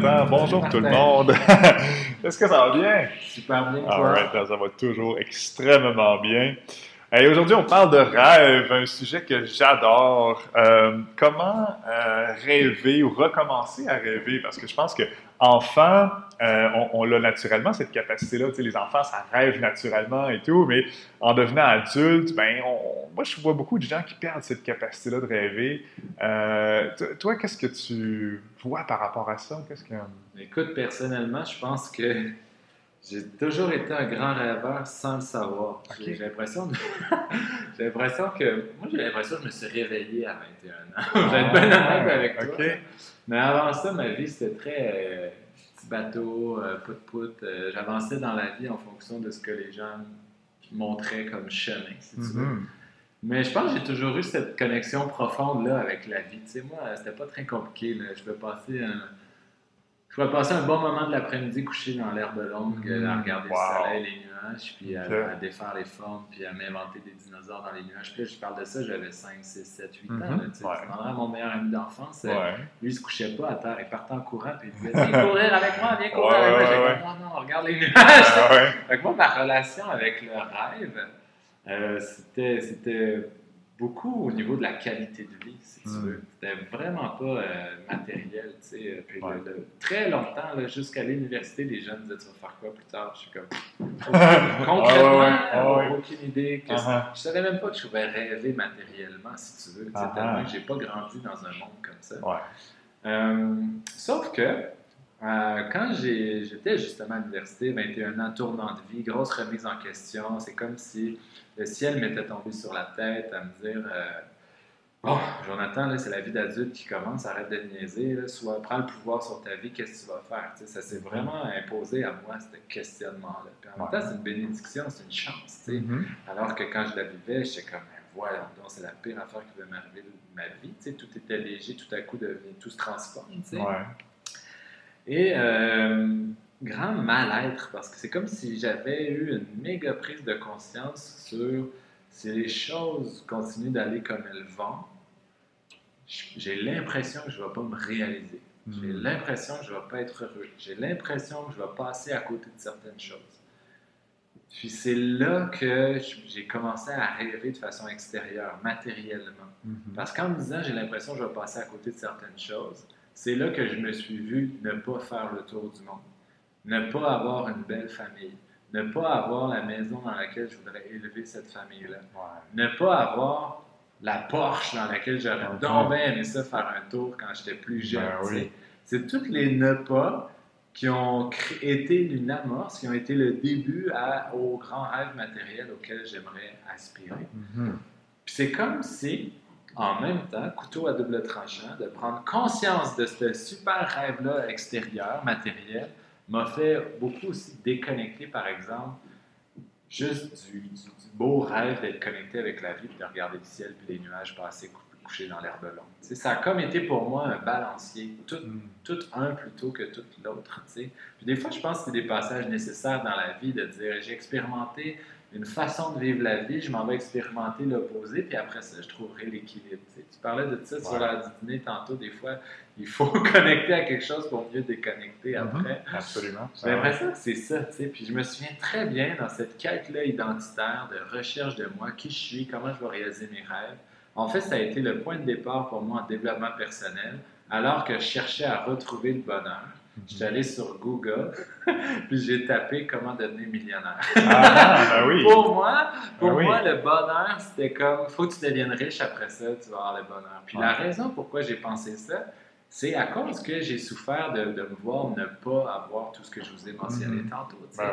Jonathan. Bonjour tout le monde. Est-ce que ça va bien? Super bien, Alright, ça va toujours extrêmement bien. Et aujourd'hui, on parle de rêve, un sujet que j'adore. Euh, comment euh, rêver ou recommencer à rêver? Parce que je pense que enfant, euh, on, l'a naturellement, cette capacité-là. Les enfants, ça rêve naturellement et tout, mais en devenant adulte, ben, moi, je vois beaucoup de gens qui perdent cette capacité-là de rêver. toi, qu'est-ce que tu vois par rapport à ça? Qu'est-ce que... Écoute, personnellement, je pense que j'ai toujours été un grand rêveur sans le savoir. J'ai l'impression j'ai l'impression que... Moi, j'ai l'impression que je me suis réveillé à 21 ans. je vais être bien honnête avec toi. Mais avant ça, ma vie, c'était très euh, petit bateau, euh, pout-pout. Euh, j'avançais dans la vie en fonction de ce que les gens montraient comme chemin, si tu veux. Mm-hmm. Mais je pense que j'ai toujours eu cette connexion profonde là, avec la vie. Tu sais, moi, c'était pas très compliqué. Là. Je peux passer un je vais passer un bon moment de l'après-midi couché dans l'herbe longue, mmh, à regarder le soleil, les nuages, puis à, défaire les formes, puis à m'inventer des dinosaures dans les nuages. Puis là, je parle de ça, j'avais 5, 6, 7, 8 ans. Mmh, tu sais, mon meilleur ami d'enfance. Euh, lui, il se couchait pas à terre, il partait en courant, puis il disait Viens courir avec moi, viens courir avec moi. J'ai dit Non, non, regarde les nuages. fait moi, ma relation avec le rêve, euh, c'était beaucoup au niveau de la qualité de vie, si tu hmm. veux. C'était vraiment pas euh, matériel, tu sais. Puis très longtemps, jusqu'à l'université, les jeunes disaient Tu vas faire quoi plus tard? Je suis comme. Concrètement, ah aucune idée. Que uh-huh. Je savais même pas que je pouvais rêver matériellement, si tu veux. Uh-huh. Tellement que j'ai pas grandi dans un monde comme ça. Euh, sauf que. Euh, quand j'étais justement à l'université, 21 ans, tournant de vie, grosse remise en question, c'est comme si le ciel m'était tombé sur la tête à me dire euh, Bon, Jonathan, c'est la vie d'adulte qui commence, arrête de niaiser, soit prends le pouvoir sur ta vie, qu'est-ce que tu vas faire? Ça s'est vraiment imposé à moi, ce questionnement-là. Puis en même temps, c'est une bénédiction, c'est une chance. Mm-hmm. Alors que quand je la vivais, j'étais comme voilà, donc c'est la pire affaire qui pouvait m'arriver de ma vie. tout était léger, tout à coup, tout se transforme. Et euh, grand mal-être parce que c'est comme si j'avais eu une méga prise de conscience sur si les choses continuent d'aller comme elles vont, j'ai l'impression que je ne vais pas me réaliser. J'ai hmm. l'impression que je ne vais pas être heureux. J'ai l'impression que je vais passer à côté de certaines choses. Puis c'est là que j'ai commencé à rêver de façon extérieure, matériellement. Hmm. Parce qu'en me disant j'ai l'impression que je vais passer à côté de certaines choses, c'est là que je me suis vu ne pas faire le tour du monde ne pas avoir une belle famille, ne pas avoir la maison dans laquelle je voudrais élever cette famille-là, ne pas avoir la Porsche dans laquelle j'aurais uh donc aimé ça faire un tour quand j'étais plus jeune. Ben C'est toutes les ne pas qui ont été une amorce, qui ont été le début à, au grand rêve matériel auquel j'aimerais aspirer. Mm-hmm. Puis c'est comme si, en même temps, couteau à double tranchant, de prendre conscience de ce super rêve-là extérieur, matériel, m'a fait beaucoup aussi déconnecter, par exemple, juste du, beau rêve d'être connecté avec la vie, puis de regarder le ciel, puis les nuages passer coucher dans l'herbe longue. ça a comme été pour moi un balancier, tout, mm. tout un plutôt que tout l'autre. Puis des fois, je pense que c'est des passages nécessaires dans la vie de dire j'ai expérimenté une façon de vivre la vie, je m'en vais expérimenter l'opposé, puis après ça, je trouverai l'équilibre. Tu, parlais de ça sur la dîner tantôt, des fois, il faut connecter à quelque chose pour mieux déconnecter mm-hmm. après. Absolument. J'ai l'impression que c'est ça, tu sais. Puis je me souviens très bien dans cette quête-là identitaire de recherche de moi, qui je suis, comment je vais réaliser mes rêves. En fait, ça a été le point de départ pour moi en développement personnel, alors que je cherchais à retrouver le bonheur. Je suis allé sur Google, puis j'ai tapé comment devenir millionnaire. Ah, ben oui. pour moi, pour ben moi le bonheur, c'était comme, faut que tu deviennes riche après ça, tu vas avoir le bonheur. Puis la raison pourquoi j'ai pensé ça, c'est à cause que j'ai souffert de, me voir ne pas avoir tout ce que je vous ai mentionné mm-hmm. tantôt. Ben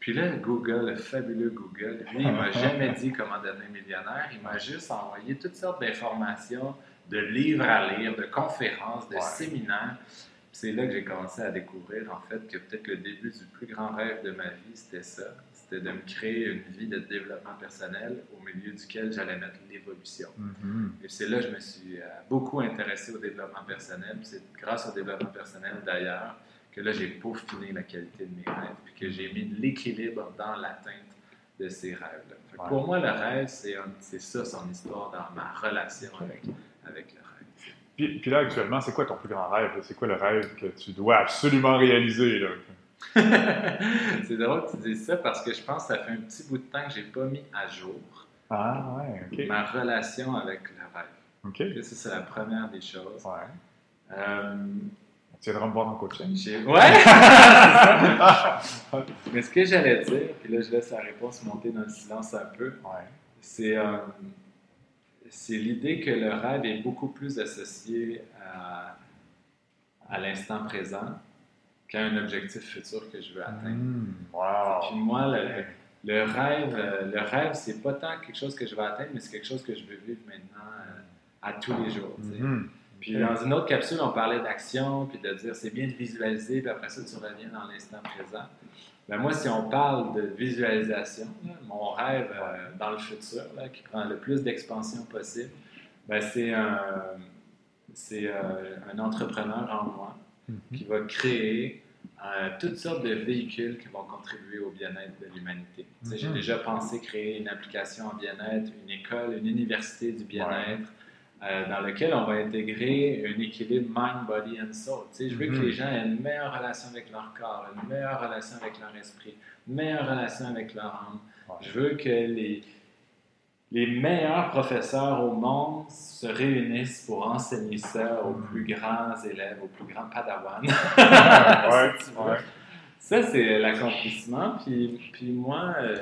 puis là, Google, le fabuleux Google, lui, il m'a jamais dit comment devenir millionnaire. Il m'a juste envoyé toutes sortes d'informations, de livres à lire, de conférences, de séminaires c'est là que j'ai commencé à découvrir, en fait, que peut-être le début du plus grand rêve de ma vie, c'était ça. C'était de me créer une vie de développement personnel au milieu duquel j'allais mettre l'évolution. Mm-hmm. Et c'est là que je me suis euh, beaucoup intéressé au développement personnel. C'est grâce au développement personnel, d'ailleurs, que là, j'ai peaufiné la qualité de mes rêves, puis que j'ai mis de l'équilibre dans l'atteinte de ces rêves-là. Pour moi, le rêve, c'est ça son histoire dans ma relation avec, avec le rêve. Puis, puis, là, actuellement, c'est quoi ton plus grand rêve? C'est quoi le rêve que tu dois absolument réaliser? Là? c'est drôle que tu dises ça parce que je pense que ça fait un petit bout de temps que je n'ai pas mis à jour ah, ouais, ma relation avec le rêve. OK. Ça, c'est la première des choses. Ouais. Euh, tu viendras me voir en coaching? ouais! Mais ce que j'allais dire, puis là, je laisse la réponse monter dans le silence un peu, Ouais. c'est euh, c'est l'idée que le rêve est beaucoup plus associé à, à l'instant présent qu'à un objectif futur que je veux atteindre. Hmm, wow. Puis moi, le, le rêve, le rêve, c'est pas tant quelque chose que je vais atteindre, mais c'est quelque chose que je veux vivre maintenant euh, à tous les jours. tu Puis dans une autre capsule, on parlait d'action, puis de dire c'est bien de visualiser, puis après ça, tu reviens dans l'instant présent. Ben moi, si on parle de visualisation, là, mon rêve euh, dans le futur, là, qui prend le plus d'expansion possible, ben c'est un, euh, un entrepreneur en moi Mhm. qui va créer euh, toutes sortes de véhicules qui vont contribuer au bien-être de l'humanité. J'ai Mhm. déjà pensé créer une application en bien-être, une école, une université du bien-être, euh, dans lequel on va intégrer un équilibre mind, body and soul. Tu sais, je veux que les gens aient une meilleure relation avec leur corps, une meilleure relation avec leur esprit, une meilleure relation avec leur âme. Ouais. Je veux que les, les meilleurs professeurs au monde se réunissent pour enseigner ça aux plus grands élèves, aux plus grands padawans. ouais, Si tu veux. ouais. Ça, c'est l'accomplissement. Puis, puis moi, euh,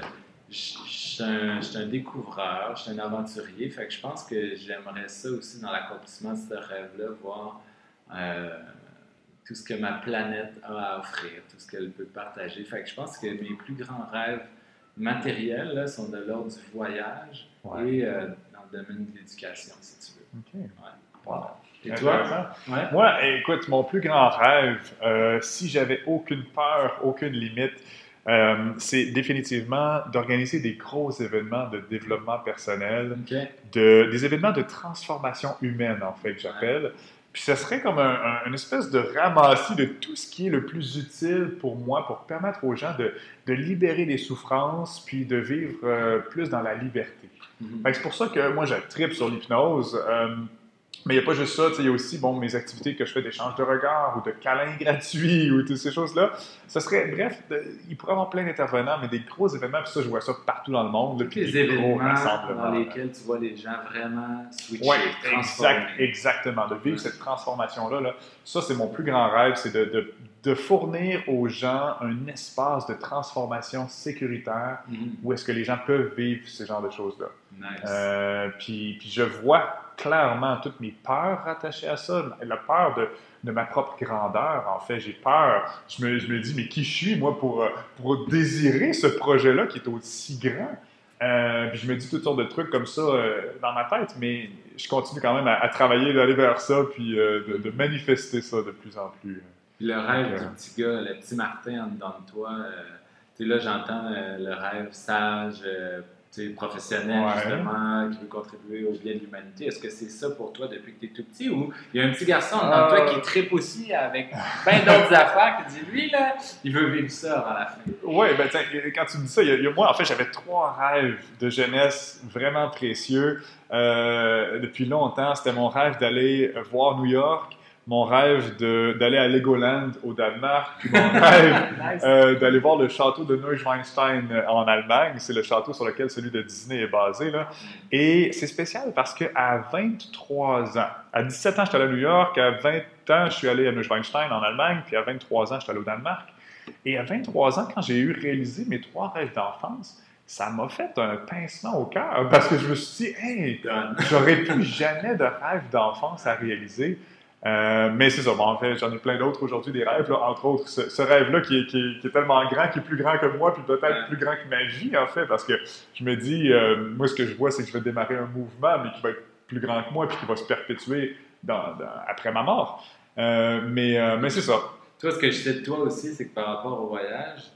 je un, un découvreur, je suis un aventurier. Fait que je pense que j'aimerais ça aussi dans l'accomplissement de ce rêve-là, voir euh, tout ce que ma planète a à offrir, tout ce qu'elle peut partager. Fait que je pense que mes plus grands rêves matériels là, sont de l'ordre du voyage Ouais. et euh, dans le domaine de l'éducation, si tu veux. Ouais. Et toi? Ouais. Moi, écoute, mon plus grand rêve, euh, si j'avais aucune peur, aucune limite, euh, c'est définitivement d'organiser des gros événements de développement personnel, de, des événements de transformation humaine, en fait, que j'appelle. Puis ce serait comme un, un- une espèce de ramassis de tout ce qui est le plus utile pour moi, pour permettre aux gens de, de libérer des souffrances, puis de vivre euh, plus dans la liberté. Mhm. C'est pour ça que moi, je tripe sur l'hypnose. euh, mais il n'y a pas juste ça, il y a aussi bon, mes activités que je fais d'échange de regards ou de câlins gratuits ou toutes ces choses-là. Ce serait, bref, de- il pourrait y avoir plein d'intervenants, mais des gros événements, puis ça, je vois ça partout dans le monde. là, Tous puis les des gros événements rassemblements, dans là. lesquels tu vois les gens vraiment switcher, Oui, transformer. exact, exactement. De vivre cette transformation-là, là, ça, c'est mon plus grand rêve, c'est de, de- de fournir aux gens un espace de transformation sécuritaire Mhm. où est-ce que les gens peuvent vivre ce genre de choses-là. Nice. Euh, puis, puis je vois clairement toutes mes peurs rattachées à ça. La peur de, de ma propre grandeur, en fait. J'ai peur. Je me, je me dis, mais qui je suis, moi, pour, pour désirer ce projet-là qui est aussi grand? Euh, puis je me dis toutes sortes de trucs comme ça euh, dans ma tête, mais je continue quand même à, à travailler, d'aller vers ça, puis euh, de, de manifester ça de plus en plus. Puis le rêve du petit gars, le petit Martin en dedans de toi, euh, tu sais, là, j'entends euh, le rêve sage, euh, tu sais, professionnel, Ouais. justement, qui veut contribuer au bien de l'humanité. Est-ce que c'est ça pour toi depuis que tu es tout petit? Ou il y a un petit garçon en dedans de toi qui tripe aussi avec plein d'autres affaires qui dit, lui, là, il veut vivre ça à la fin. Oui, ben tiens, quand tu me dis ça, y a- il y a- moi, en fait, j'avais trois rêves de jeunesse vraiment précieux. Depuis longtemps, c'était mon rêve d'aller voir New York, mon rêve de- d'aller à Legoland au Danemark, puis mon rêve Nice. euh, d'aller voir le château de Neuschwanstein euh, en Allemagne. C'est le château sur lequel celui de Disney est basé. Là. Et c'est spécial parce qu'à 23 ans, à 17 ans, j'étais allé à New York, à 20 ans, je suis allé à Neuschwanstein en Allemagne, puis à 23 ans, j'étais allé au Danemark. Et à 23 ans, quand j'ai eu réalisé mes trois rêves d'enfance, ça m'a fait un pincement au cœur parce que je me suis dit, hey, Done. j'aurais plus jamais de rêve d'enfance à réaliser. Euh, mais c'est ça, bon, en fait, j'en ai plein d'autres aujourd'hui, des rêves, entre autres, ce, rêve-là qui est, tellement grand, qui est plus grand que moi, puis peut-être plus grand que ma vie, en fait, parce que je me dis, euh, moi, ce que je vois, c'est que je vais démarrer un mouvement, mais qui va être plus grand que moi, puis qui va se perpétuer après ma mort. Euh, mais mais c'est ça. Toi, ce que je sais de toi aussi, c'est que par rapport au voyage,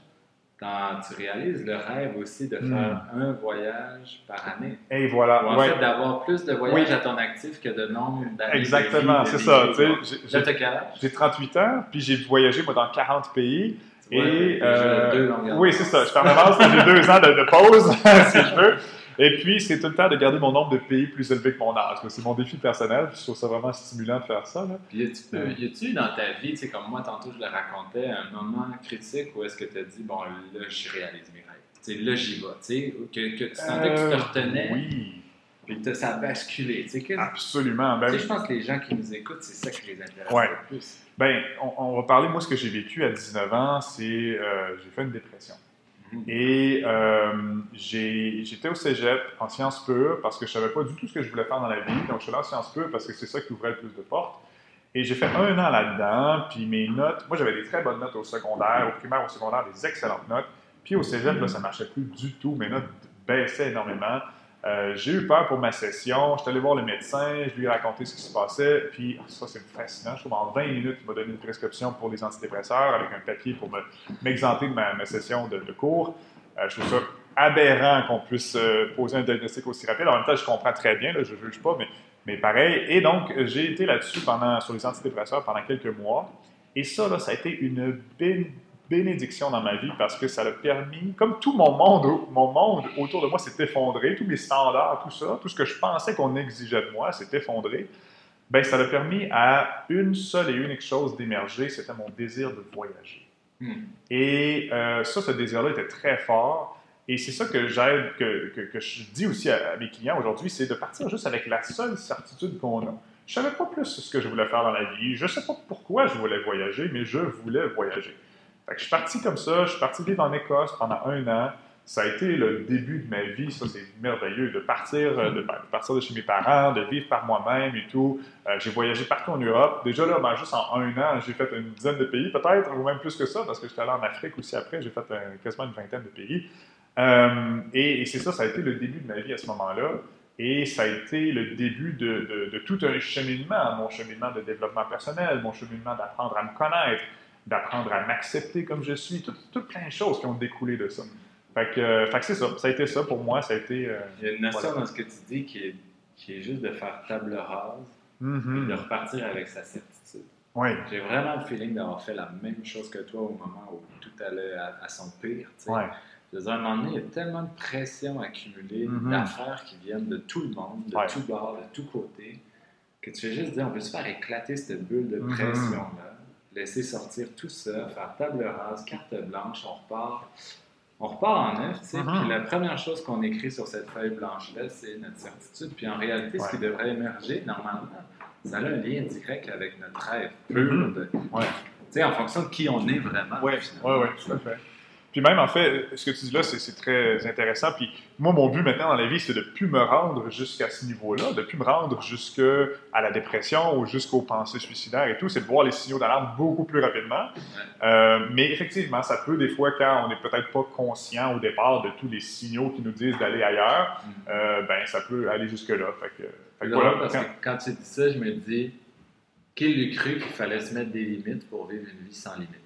tu réalises le rêve aussi de faire Hmm. un voyage par année. Et voilà. Ou en ouais. fait, d'avoir plus de voyages Oui. à ton actif que de nombre d'années. Exactement, c'est ça. j'ai- Là, j'ai- t'as quel âge? J'ai 38 ans, puis j'ai voyagé, moi, dans 40 pays. Et, euh, deux oui, c'est ça. Je avance, j'ai deux ans de, de pause, si je veux. Et puis, c'est tout le temps de garder mon nombre de pays plus élevé que mon âge. C'est mon défi personnel. Je trouve ça vraiment stimulant de faire ça. Là. Puis, y a-tu dans ta vie, comme moi, tantôt, je le racontais, un moment critique où est-ce que tu as dit, bon, là, je réalise mes rêves. Tu sais, là, j'y vais. Que, que tu sentais que tu te euh, retenais. Oui. Puis ça a basculé. Absolument. Ben, je pense que les gens qui nous écoutent, c'est ça qui les intéresse le plus. Ben, on, va parler, moi, ce que j'ai vécu à 19 ans, c'est euh, j'ai fait une dépression. Et euh, j'étais au cégep en sciences pures parce que je ne savais pas du tout ce que je voulais faire dans la vie. Donc, je suis là en sciences pures parce que c'est ça qui ouvrait le plus de portes. Et j'ai fait un an là-dedans, puis mes notes, moi j'avais des très bonnes notes au secondaire, au primaire, au secondaire, des excellentes notes. Puis au cégep, là, ça marchait plus du tout. Mes notes baissaient énormément. Euh, j'ai eu peur pour ma session. Je suis allé voir le médecin, je lui ai raconté ce qui se passait. Puis, ah, ça, c'est fascinant. Je trouve en 20 minutes, il m'a donné une prescription pour les antidépresseurs avec un papier pour m'exenter de ma, session de, cours. Euh, je trouve ça aberrant qu'on puisse euh, poser un diagnostic aussi rapide. En même temps, je comprends très bien, je ne juge pas, mais, mais pareil. Et donc, j'ai été là-dessus sur les antidépresseurs pendant quelques mois. Et ça, là, ça a été une bénédiction dans ma vie parce que ça a permis, comme tout mon monde, mon monde autour de moi s'est effondré, tous mes standards, tout ça, tout ce que je pensais qu'on exigeait de moi s'est effondré, ben ça a permis à une seule et unique chose d'émerger, c'était mon désir de voyager. Hmm. Et euh, ça, ce désir-là était très fort. Et c'est ça que j'aide, que, que, je dis aussi à, mes clients aujourd'hui, c'est de partir juste avec la seule certitude qu'on a. Je savais pas plus ce que je voulais faire dans la vie. Je sais pas pourquoi je voulais voyager, mais je voulais voyager je suis parti comme ça, je suis parti vivre en Écosse pendant un an. Ça a été le début de ma vie, ça c'est merveilleux, de partir, euh, de, partir de chez mes parents, de vivre par moi-même et tout. Euh, j'ai voyagé partout en Europe. Déjà là, ben, juste en un an, j'ai fait une dizaine de pays peut-être, ou même plus que ça, parce que j'étais allé en Afrique aussi après, j'ai fait quasiment une vingtaine de pays. Euh, et, c'est ça, ça a été le début de ma vie à ce moment-là. Et ça a été le début de, de tout un cheminement, mon cheminement de développement personnel, mon cheminement d'apprendre à me connaître, d'apprendre à m'accepter comme je suis, toutes plein de choses qui ont découlé de ça. Fait que, euh, fait que c'est ça, ça a été ça pour moi, ça a été... Euh, Il y a une notion dans ce que tu dis qui est, qui est juste de faire table rase mm-hmm. et de repartir avec sa certitude. Oui. J'ai vraiment le feeling d'avoir fait la même chose que toi au moment où tout allait à, son pire. Ouais. Je veux dire, à un moment donné, il y a tellement de pression accumulée, mm-hmm. d'affaires qui viennent de tout le monde, de tout bord, de tous côtés, que tu fais juste dire, on peut se faire éclater cette bulle de mm-hmm. pression-là laisser sortir tout ça, faire table rase, carte blanche, on repart. On repart en neuf, tu sais, uh-huh. puis la première chose qu'on écrit sur cette feuille blanche-là, c'est notre certitude. Puis en réalité, ce qui devrait émerger, normalement, ça a un lien direct avec notre rêve pur. Mm-hmm. Tu sais, en fonction de qui on est vraiment. Oui, oui, oui, tout à fait. Puis même, en fait, ce que tu dis là, c'est très intéressant. Puis moi, mon but maintenant dans la vie, c'est de ne plus me rendre jusqu'à ce niveau-là, de ne plus me rendre jusqu'à la dépression ou jusqu'aux pensées suicidaires et tout. C'est de voir les signaux d'alarme beaucoup plus rapidement. Euh, mais effectivement, ça peut des fois, quand on n'est peut-être pas conscient au départ de tous les signaux qui nous disent d'aller ailleurs, mm. euh, ben ça peut aller jusque-là. Fait que, voilà, parce que quand tu dis ça, je me dis, qui l'eût cru qu'il fallait se mettre des limites pour vivre une vie sans limites?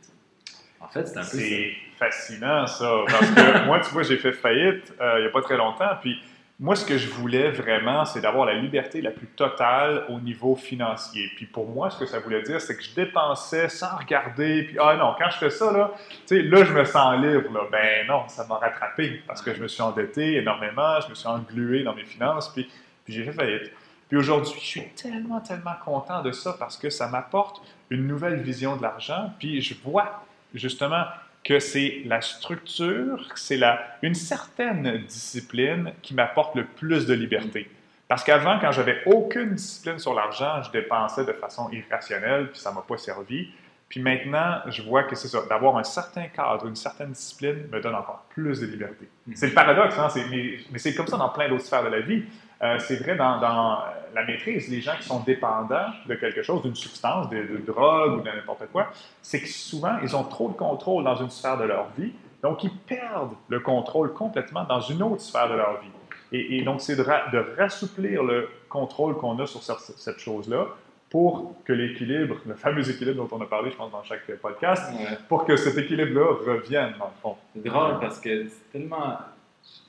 En fait, c'est un peu C'est fascinant, ça. Parce que moi, tu vois, j'ai fait faillite euh, il n'y a pas très longtemps. Puis moi, ce que je voulais vraiment, c'est d'avoir la liberté la plus totale au niveau financier. Puis pour moi, ce que ça voulait dire, c'est que je dépensais sans regarder. Puis, ah non, quand je fais ça, là, tu sais, là, je me sens libre. Là. Ben non, ça m'a rattrapé parce que je me suis endetté énormément, je me suis englué dans mes finances, puis, puis j'ai fait faillite. Puis aujourd'hui, je suis tellement, tellement content de ça parce que ça m'apporte une nouvelle vision de l'argent. Puis je vois justement que c'est la structure, c'est une certaine discipline qui m'apporte le plus de liberté. Parce qu'avant, quand j'avais aucune discipline sur l'argent, je dépensais de façon irrationnelle, puis ça ne m'a pas servi. Puis maintenant, je vois que c'est ça, d'avoir un certain cadre, une certaine discipline me donne encore plus de liberté. Mm-hmm. C'est le paradoxe, hein? mais, mais c'est comme ça dans plein d'autres sphères de la vie. Euh, c'est vrai dans, dans, la maîtrise, les gens qui sont dépendants de quelque chose, d'une substance, de, de, drogue ou de n'importe quoi, c'est que souvent, ils ont trop de contrôle dans une sphère de leur vie, donc ils perdent le contrôle complètement dans une autre sphère de leur vie. Et, donc, c'est de, de, rassouplir le contrôle qu'on a sur cette, chose-là pour que l'équilibre, le fameux équilibre dont on a parlé, je pense, dans chaque podcast, pour que cet équilibre-là revienne, dans le fond. C'est drôle parce que c'est tellement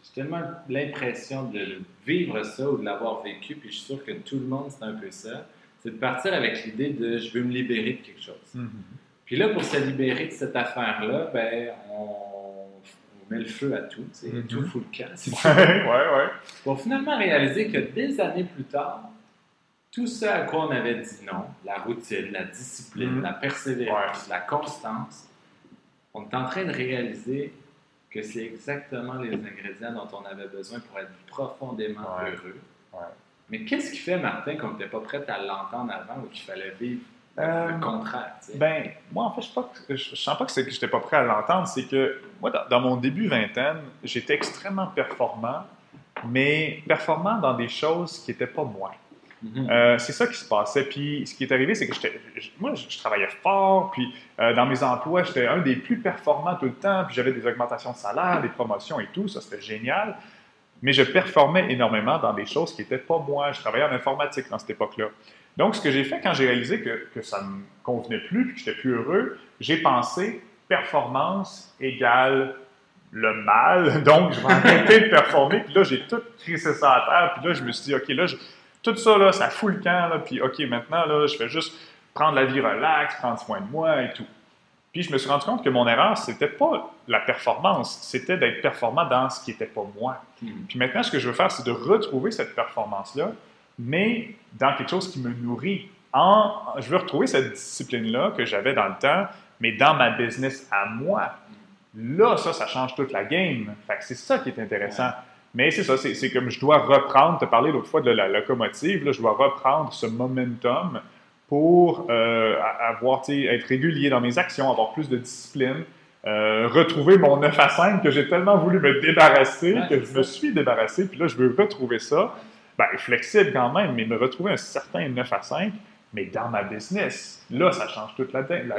j'ai tellement l'impression de vivre ça ou de l'avoir vécu, puis je suis sûr que tout le monde, c'est un peu ça. C'est de partir avec l'idée de je veux me libérer de quelque chose. Mm-hmm. Puis là, pour se libérer de cette affaire-là, ben, on, met le feu à tout, Mhm. tout fout le tu Ouais, ouais, ouais. Pour finalement réaliser que des années plus tard, tout ce à quoi on avait dit non, la routine, la discipline, Mhm. la persévérance, la constance, on est en train de réaliser que c'est exactement les ingrédients dont on avait besoin pour être profondément Ouais. heureux. Ouais. Mais qu'est-ce qui fait, Martin, qu'on n'était pas prêt à l'entendre avant ou qu'il fallait vivre Euh, le contraire? tu sais? Ben, moi, en fait, je ne je, je sens pas que c'est que j'étais pas prêt à l'entendre. C'est que, moi, dans, dans mon début vingtaine, j'étais extrêmement performant, mais performant dans des choses qui n'étaient pas moi. Mhm. Euh, c'est ça qui se passait. Puis, ce qui est arrivé, c'est que moi, je, travaillais fort, puis euh, dans mes emplois, j'étais un des plus performants tout le temps, puis j'avais des augmentations de salaire, des promotions et tout, ça, c'était génial. Mais je performais énormément dans des choses qui n'étaient pas moi. Je travaillais en informatique dans cette époque-là. Donc, ce que j'ai fait quand j'ai réalisé que, que ça ne me convenait plus, puis que j'étais plus heureux, j'ai pensé performance égale le mal. Donc, je vais arrêter de performer. Puis là, j'ai tout crissé ça à terre. Puis là, je me suis dit, OK, là, je- tout ça, là, ça fout le camp. Là, puis, OK, maintenant, là, je fais juste prendre la vie relax, prendre soin de moi et tout. Puis, je me suis rendu compte que mon erreur, c'était pas la performance, c'était d'être performant dans ce qui n'était pas moi. Mhm. Puis maintenant, ce que je veux faire, c'est de retrouver cette performance-là, mais dans quelque chose qui me nourrit. En, je veux retrouver cette discipline-là que j'avais dans le temps, mais dans ma business à moi. Là, ça, ça change toute la game. Fait que c'est ça qui est intéressant. Mais c'est ça, c'est comme je dois reprendre, tu as parlé l'autre fois de la locomotive, là, je dois reprendre ce momentum pour euh, avoir, être régulier dans mes actions, avoir plus de discipline, euh, retrouver mon 9 à 5 que j'ai tellement voulu me débarrasser, Ouais, que je me suis débarrassé, puis là, je veux retrouver ça. Ben, flexible quand même, mais me retrouver un certain 9 à 5, mais dans ma business. Là, ça change toute la, game.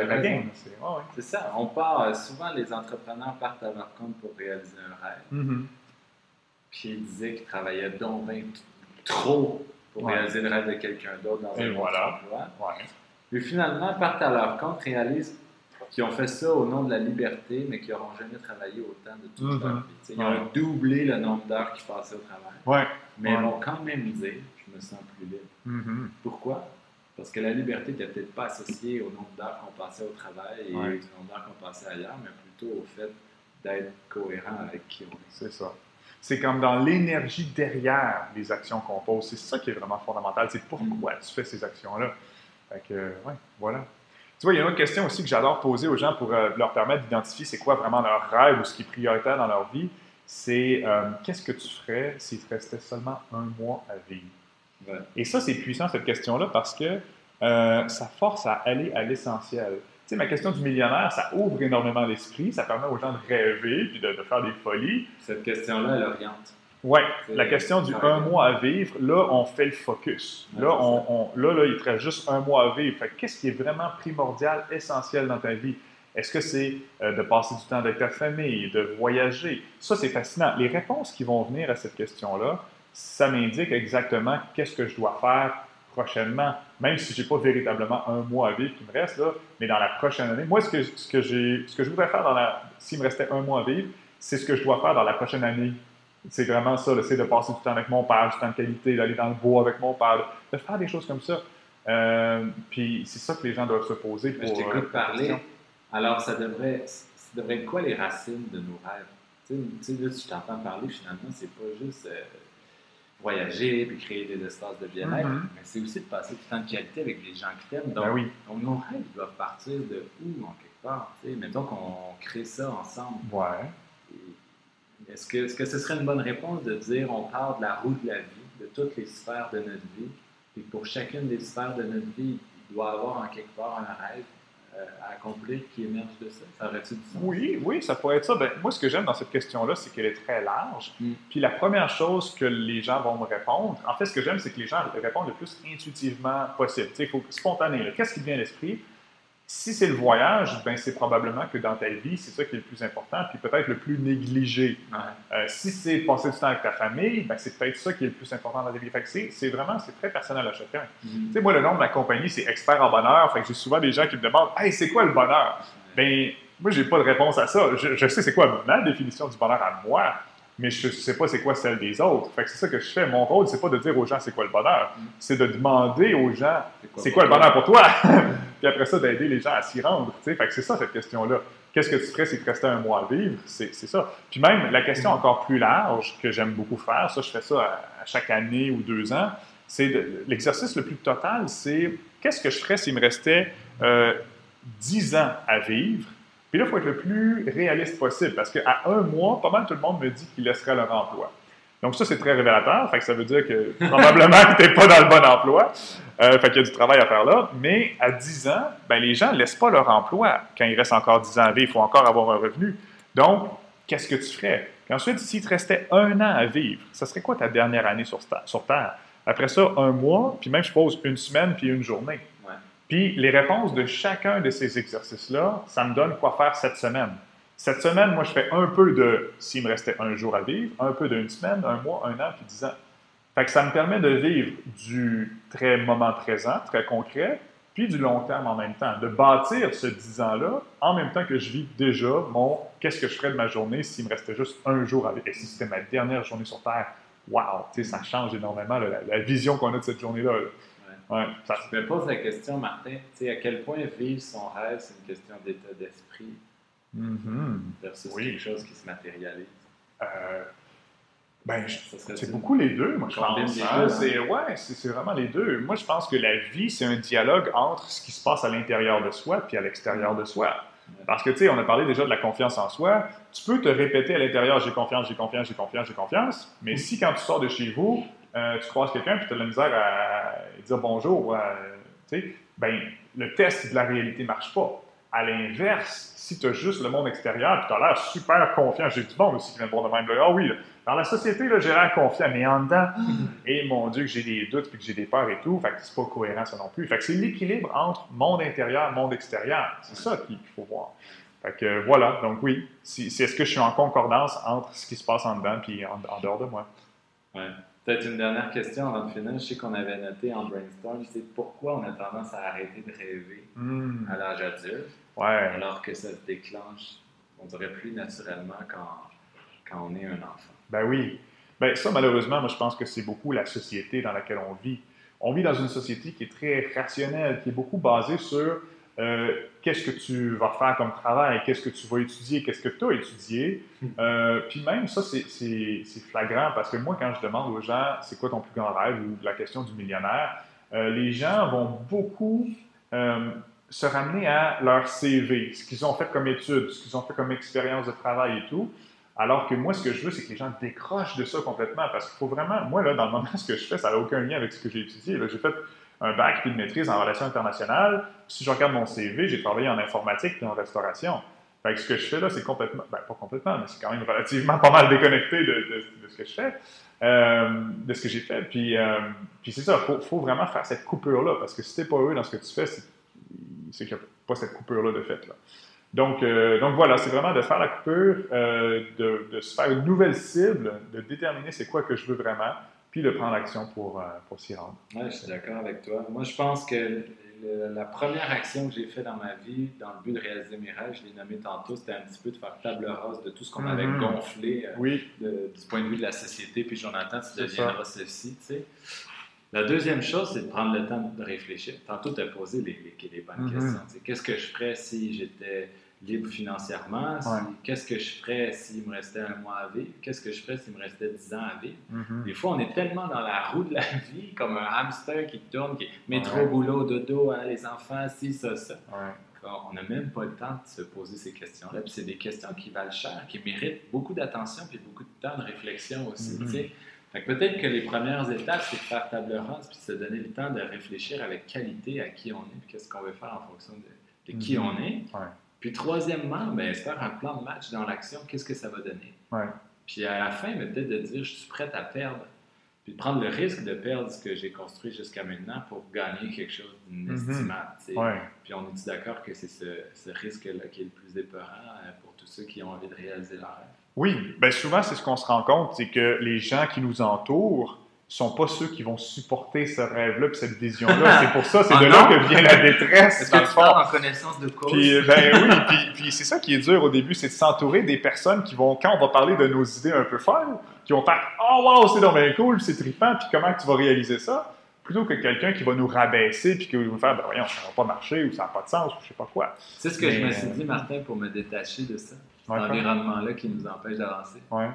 C'est- ça, on part, euh, souvent les entrepreneurs partent à leur compte pour réaliser un rêve. Mhm. Puis ils disaient qu'ils travaillaient donc bien t- trop pour Ouais. réaliser le rêve de quelqu'un d'autre dans Et un autre voilà. emploi. Ouais. Puis finalement, partent à leur compte, réalisent qu'ils ont fait ça au nom de la liberté, mais qu'ils n'auront jamais travaillé autant de toute leur vie. Tu sais, Ils Ouais. ont doublé le nombre d'heures qu'ils passaient au travail, Ouais. mais ils vont quand même dire Je me sens plus libre. Mhm. Pourquoi? Parce que la liberté n'était peut-être pas associée au nombre d'heures qu'on passait au travail et Ouais. au nombre d'heures qu'on passait ailleurs, mais plutôt au fait d'être cohérent avec qui on est. C'est ça. C'est comme dans l'énergie derrière les actions qu'on pose. C'est ça qui est vraiment fondamental. C'est pourquoi tu fais ces actions-là. Fait que, ouais, voilà. Tu vois, il y a une autre question aussi que j'adore poser aux gens pour euh, leur permettre d'identifier c'est quoi vraiment leur rêve ou ce qui est prioritaire dans leur vie. C'est euh, qu'est-ce que tu ferais s'il te restait seulement un mois à vivre? Ouais. Et ça, c'est puissant, cette question-là, parce que euh, ça force à aller à l'essentiel. Tu sais, ma question du millionnaire, ça ouvre énormément l'esprit, ça permet aux gens de rêver puis de, de faire des folies. Cette question-là, elle oriente. C'est- la question du un mois à vivre, là, on fait le focus. Là, on, on- là, là, il te reste juste un mois à vivre. Fait qu'est-ce qui est vraiment primordial, essentiel dans ta vie? Est-ce que c'est euh, de passer du temps avec ta famille, de voyager? Ça, c'est fascinant. Les réponses qui vont venir à cette question-là, ça m'indique exactement qu'est-ce que je dois faire prochainement, même si j'ai pas véritablement un mois à vivre qui me reste, là, mais dans la prochaine année. Moi, ce que, ce que, j'ai, ce que je voudrais faire dans la, s'il me restait un mois à vivre, c'est ce que je dois faire dans la prochaine année. C'est vraiment ça, là, c'est de passer du temps avec mon père, du temps de qualité, d'aller dans le bois avec mon père, de faire des choses comme ça. Euh, puis c'est ça que les gens doivent se poser pour. Je t'écoute euh, parler. Alors, ça devrait, ça devrait être quoi les racines de nos rêves? Tu sais, tu sais, là, si je t'entends parler, finalement, c'est pas juste euh, voyager puis créer des espaces de bien-être, Mhm. mais c'est aussi de passer du temps de qualité avec les gens qui t'aiment. Donc, Ben oui. donc, nos rêves ils doivent partir de où, en quelque part? Tu sais, mettons qu'on crée ça ensemble. Ouais. Est-ce que, ce serait une bonne réponse de dire on part de la roue de la vie, de toutes les sphères de notre vie, et pour chacune des sphères de notre vie, il doit avoir en quelque part un rêve à accomplir qui émerge de ça? Ça aurait-tu du sens? Oui, oui, ça pourrait être ça. Ben, moi, ce que j'aime dans cette question-là, c'est qu'elle est très large. Mm. Puis la première chose que les gens vont me répondre, en fait, ce que j'aime, c'est que les gens répondent le plus intuitivement possible. Tu sais, il faut spontané. Qu'est-ce qui te vient à l'esprit? Si c'est le voyage, ben c'est probablement que dans ta vie, c'est ça qui est le plus important, puis peut-être le plus négligé. Ouais. Euh, si c'est passer du temps avec ta famille, ben c'est peut-être ça qui est le plus important dans ta vie. C'est, vraiment, c'est très personnel à chacun. Tu sais, moi, le nom de ma compagnie, c'est Expert en bonheur. Fait que j'ai souvent des gens qui me demandent Hey, c'est quoi le bonheur Ben, moi, j'ai pas de réponse à ça. Je, je sais c'est quoi ma définition du bonheur à moi, mais je sais pas c'est quoi celle des autres. Fait que c'est ça que je fais. Mon rôle, c'est pas de dire aux gens c'est quoi le bonheur, Mm. c'est de demander aux gens C'est quoi, le bonheur pour toi? Puis après ça, d'aider les gens à s'y rendre. Fait que c'est ça, cette question-là. Qu'est-ce que tu ferais si tu restais un mois à vivre? C'est ça. Puis même, la question encore plus large que j'aime beaucoup faire, ça, je fais ça à, chaque année ou deux ans, c'est l'exercice le plus total, c'est qu'est-ce que je ferais s'il me restait euh, dix ans à vivre? Puis là, il faut être le plus réaliste possible parce qu'à un mois, pas mal tout le monde me dit qu'il laisserait leur emploi. Donc ça, c'est très révélateur. Fait que ça veut dire que probablement que tu n'es pas dans le bon emploi. Euh, fait qu'il y a du travail à faire là. Mais à 10 ans, ben, les gens ne laissent pas leur emploi quand il reste encore 10 ans à vivre. Il faut encore avoir un revenu. Donc, qu'est-ce que tu ferais? Puis ensuite, s'il te restait un an à vivre, ça serait quoi ta dernière année sur, sur Terre? Après ça, un mois, puis même, je pose une semaine, puis une journée. Puis les réponses de chacun de ces exercices-là, ça me donne quoi faire cette semaine. Cette semaine, moi, je fais un peu de s'il me restait un jour à vivre, un peu d'une semaine, un mois, un an, puis dix ans. Fait que ça me permet de vivre du très moment présent, très concret, puis du long terme en même temps. De bâtir ce dix ans-là en même temps que je vis déjà mon qu'est-ce que je ferais de ma journée s'il me restait juste un jour à vivre? Et si c'était ma dernière journée sur Terre, wow, ça change énormément la, vision qu'on a de cette journée-là. Ouais. ça... Me pose la question, Martin, à quel point vivre son rêve, c'est une question d'état d'esprit Mm-hmm. versus quelque chose qui se matérialise? Euh, ben, c'est beaucoup les deux, moi, je pense. Hein. C'est, ouais, c'est vraiment les deux. Moi, je pense que la vie, c'est un dialogue entre ce qui se passe à l'intérieur de soi puis à l'extérieur de soi. Parce que, tu sais, on a parlé déjà de la confiance en soi. Tu peux te répéter à l'intérieur, j'ai confiance, j'ai confiance, j'ai confiance, j'ai confiance. Mais si, quand tu sors de chez vous, euh, tu croises quelqu'un puis tu as de la misère à dire bonjour, euh, tu sais, ben, le test de la réalité ne marche pas. À l'inverse, si tu as juste le monde extérieur, tu as l'air super confiant, j'ai du bon aussi qui vient de voir de même. Ah oui, dans la société, j'ai l'air confiant, mais en dedans, et mon Dieu, que j'ai des doutes, puis que j'ai des peurs et tout, fait que c'est pas cohérent ça non plus. Fait que c'est l'équilibre entre monde intérieur, monde extérieur. C'est ça qu'il faut voir. Fait que voilà, donc oui, c'est est-ce que je suis en concordance entre ce qui se passe en dedans et en, dehors de moi? Ouais. Peut-être une dernière question avant de finir. Je sais qu'on avait noté en brainstorm, c'est pourquoi on a tendance à arrêter de rêver hmm. à l'âge adulte, ouais. alors que ça se déclenche, on dirait plus naturellement quand, quand on est un enfant? Ben oui. Ben ça, malheureusement, moi, je pense que c'est beaucoup la société dans laquelle on vit. On vit dans une société qui est très rationnelle, qui est beaucoup basée sur euh, qu'est-ce que tu vas faire comme travail, qu'est-ce que tu vas étudier, qu'est-ce que tu as étudié? Hmm. Euh, puis même ça, c'est flagrant parce que moi, quand je demande aux gens c'est quoi ton plus grand rêve ou la question du millionnaire, euh, les gens vont beaucoup se ramener à leur CV, ce qu'ils ont fait comme études, ce qu'ils ont fait comme expérience de travail et tout. Alors que moi, ce que je veux, c'est que les gens décrochent de ça complètement parce qu'il faut vraiment, moi, là, dans le moment, ce que je fais, ça n'a aucun lien avec ce que j'ai étudié. J'ai fait un bac puis une maîtrise en relations internationales. Si je regarde mon CV, j'ai travaillé en informatique et en restauration. Fait que ce que je fais là, c'est complètement, ben pas complètement, mais c'est quand même relativement pas mal déconnecté de, ce que je fais, euh, de ce que j'ai fait. Puis, euh, puis c'est ça, il faut, vraiment faire cette coupure-là, parce que si t'es pas heureux dans ce que tu fais, c'est qu'il n'y a pas cette coupure-là de fait. Là. Donc, euh, donc voilà, c'est vraiment de faire la coupure, de, de, se faire une nouvelle cible, de déterminer c'est quoi que je veux vraiment, puis de prendre l'action pour, euh, pour s'y rendre. Oui, je suis d'accord avec toi. Moi, je pense que la première action que j'ai faite dans ma vie, dans le but de réaliser mes rêves, je l'ai nommé tantôt, c'était un petit peu de faire table rase de tout ce qu'on avait mhm. gonflé euh, oui. du point de vue de la société. Puis Jonathan, tu deviendras ceci. Tu sais. La deuxième chose, c'est de prendre le temps de réfléchir. Tantôt, tu as posé les, les, bonnes mhm. questions. Qu'est-ce que je ferais si j'étais libre financièrement. Qu'est-ce que je ferais s'il me restait un mois à vivre? Qu'est-ce que je ferais s'il me restait dix ans à vivre? Mm-hmm. Des fois, on est tellement dans la roue de la vie, comme un hamster qui tourne, qui met trop boulot, dodo, hein, les enfants, ci, ça, ça. On n'a même pas le temps de se poser ces questions-là. Puis c'est des questions qui valent cher, qui méritent beaucoup d'attention puis beaucoup de temps de réflexion aussi. Mm-hmm. Fait peut-être que les premières étapes, c'est de faire table rase puis de se donner le temps de réfléchir avec qualité à qui on est puis qu'est-ce qu'on veut faire en fonction de, qui mm-hmm. on est. Puis troisièmement, ben, faire un plan de match dans l'action, qu'est-ce que ça va donner? Puis à la fin, ben, peut-être de dire, je suis prêt à perdre. Puis de prendre le risque de perdre ce que j'ai construit jusqu'à maintenant pour gagner quelque chose d'inestimable. Mm-hmm. Puis on est d'accord que c'est ce, risque-là qui est le plus épeurant euh, pour tous ceux qui ont envie de réaliser leur rêve? Oui, bien souvent, c'est ce qu'on se rend compte, c'est que les gens qui nous entourent sont pas ceux qui vont supporter ce rêve-là puis cette vision-là. c'est pour ça, c'est de là que vient la détresse. Est-ce que tu parles en connaissance de cause? Puis, ben oui, puis, puis c'est ça qui est dur au début, c'est de s'entourer des personnes qui vont, quand on va parler de nos idées un peu folles, qui vont faire « Oh wow, c'est bien cool, c'est trippant, puis comment tu vas réaliser ça? » plutôt que quelqu'un qui va nous rabaisser puis qui va nous faire, ben voyons, ça va pas marcher ou ça n'a pas de sens ou je sais pas quoi. C'est ce que je me suis euh, dit, Martin, pour me détacher de ça, cet Ouais, quoi? environnement-là qui nous empêche d'avancer. Ouais.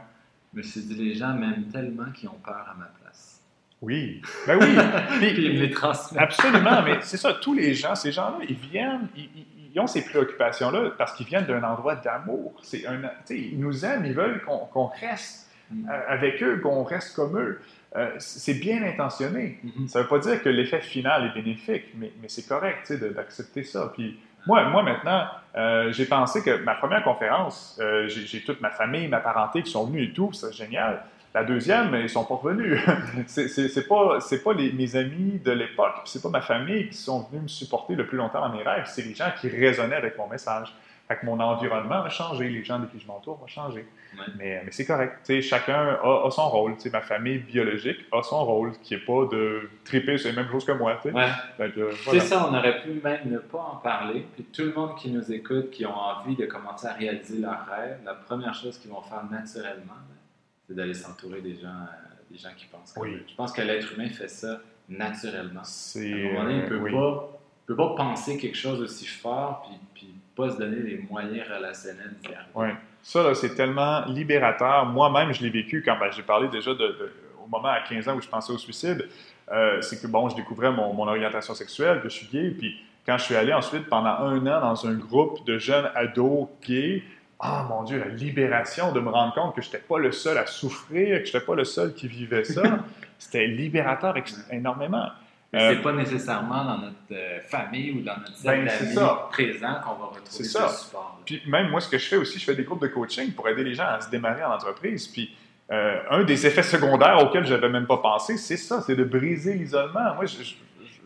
Je me suis dit, les gens m'aiment tellement qu'ils ont peur à ma place. Oui, ben oui. Puis- Puis les transmettent. Absolument, mais c'est ça, tous les gens, ces gens-là, ils viennent, ils, ont ces préoccupations-là parce qu'ils viennent d'un endroit d'amour. C'est un, ils nous aiment, ils veulent qu'on qu'on reste Mm. euh, avec eux, qu'on reste comme eux. Euh, c'est bien intentionné. Mhm. Ça ne veut pas dire que l'effet final est bénéfique, mais, mais c'est correct d'accepter ça. Puis moi, moi maintenant, euh, j'ai pensé que ma première conférence, euh, j'ai j'ai toute ma famille, ma parenté qui sont venus et tout, c'est génial. La deuxième, ils sont pas revenus. c'est pas, pas les- mes amis de l'époque, c'est pas ma famille qui sont venus me supporter le plus longtemps dans mes rêves, c'est les gens qui résonnaient avec mon message. Fait que mon environnement a changé, les gens de qui je m'entoure ont changé. Ouais. Mais, mais c'est correct. Tu sais, chacun a, a son rôle. Tu sais, ma famille biologique a son rôle, qui n'est pas de triper sur les mêmes choses que moi. Ouais. Que, C'est ça, on aurait pu même ne pas en parler. Puis tout le monde qui nous écoute, qui ont envie de commencer à réaliser leurs rêves, la première chose qu'ils vont faire naturellement, c'est d'aller s'entourer des gens, euh, des gens qui pensent comme Oui. eux. Je pense que l'être humain fait ça naturellement. À un moment donné, il ne peut, oui. peut pas penser quelque chose aussi fort, puis, puis pas se donner les moyens relationnels d'y arriver. Ouais. Ça, là, c'est tellement libérateur. Moi-même, je l'ai vécu quand ben, j'ai parlé déjà de, de- au moment à 15 ans où je pensais au suicide. Euh, c'est que, bon, je découvrais mon, mon orientation sexuelle, que je suis gay. Puis quand je suis allé ensuite pendant un an dans un groupe de jeunes ados gays, ah mon Dieu, la libération de me rendre compte que je n'étais pas le seul à souffrir, que je n'étais pas le seul qui vivait ça, c'était libérateur énormément. Mais Euh, c'est pas nécessairement dans notre euh, famille ou dans notre Ben, cercle c'est ça. présent qu'on va retrouver C'est ce ça. support. Puis même moi, ce que je fais aussi, je fais des groupes de coaching pour aider les gens à se démarrer en entreprise. Puis euh, un des effets secondaires auxquels je n'avais même pas pensé, c'est ça, c'est de briser l'isolement. Moi, je, je,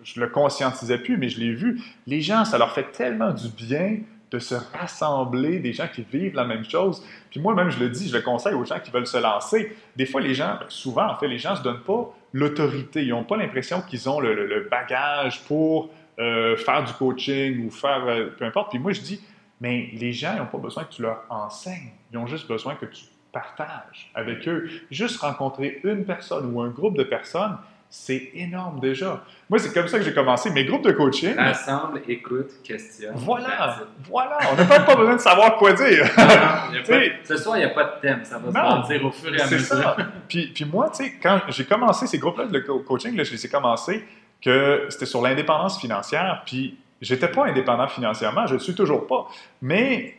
je le conscientisais plus, mais je l'ai vu. Les gens, ça leur fait tellement du bien de se rassembler, des gens qui vivent la même chose. Puis moi-même, je le dis, je le conseille aux gens qui veulent se lancer. Des fois, les gens, ben, souvent, en fait, les gens ne se donnent pas l'autorité. Ils n'ont pas l'impression qu'ils ont le, bagage pour euh, faire du coaching ou faire euh, peu importe. Puis moi, je dis, mais les gens n'ont pas besoin que tu leur enseignes. Ils ont juste besoin que tu partages avec eux. Juste rencontrer une personne ou un groupe de personnes, c'est énorme déjà. Moi, c'est comme ça que j'ai commencé mes groupes de coaching. Rassemble, écoute, questionne. Voilà, voilà. On n'a même pas besoin de savoir quoi dire. Pas- Ce soir, il n'y a pas de thème. Ça va Non. se bâtir au fur et à C'est mesure. ça. Puis, puis moi, tu sais, quand j'ai commencé ces groupes-là de co- coaching, là, je les ai commencés que c'était sur l'indépendance financière. Puis j'étais pas indépendant financièrement, je le suis toujours pas. Mais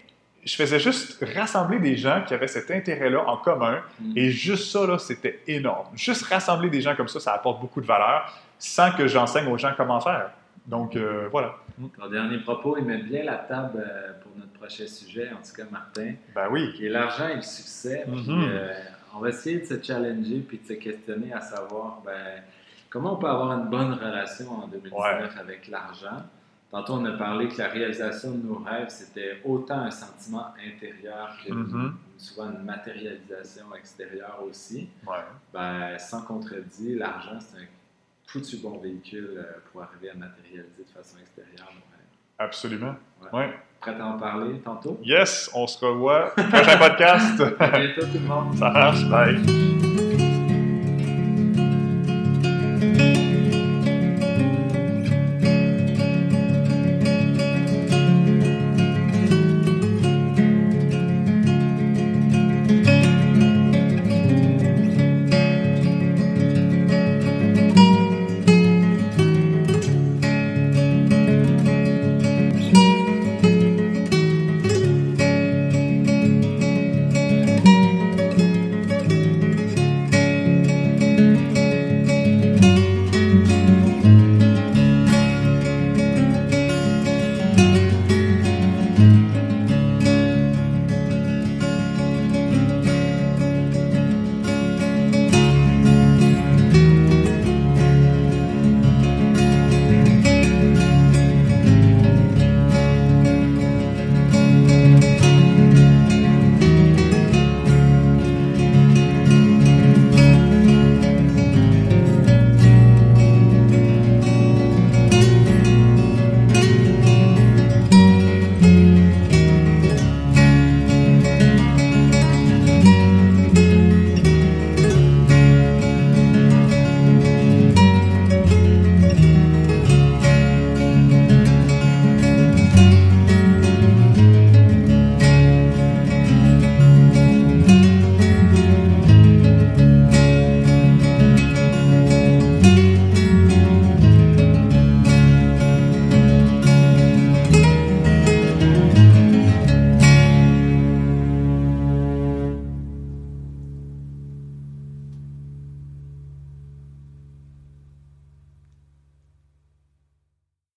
je faisais juste rassembler des gens qui avaient cet intérêt-là en commun. Mm. Et juste ça, là, c'était énorme. Juste rassembler des gens comme ça, ça apporte beaucoup de valeur sans que j'enseigne aux gens comment faire. Donc, euh, voilà. Ton dernier propos, il met bien la table euh, pour notre prochain sujet, en tout cas, Martin, Ben oui. qui est l'argent et le succès. Puis, Mhm. euh, on va essayer de se challenger puis de se questionner à savoir ben, comment on peut avoir une bonne relation en 2019 avec l'argent? Tantôt, on a parlé que la réalisation de nos rêves, c'était autant un sentiment intérieur que Mhm. souvent une matérialisation extérieure aussi. Ouais. Ben, sans contredit, l'argent, c'est un foutu bon véhicule euh, pour arriver à matérialiser de façon extérieure nos rêves. Absolument. Ouais. Ouais. Prêt à en parler tantôt? Yes, on se revoit. Prochain podcast. À bientôt tout le monde! Ça marche. Bye.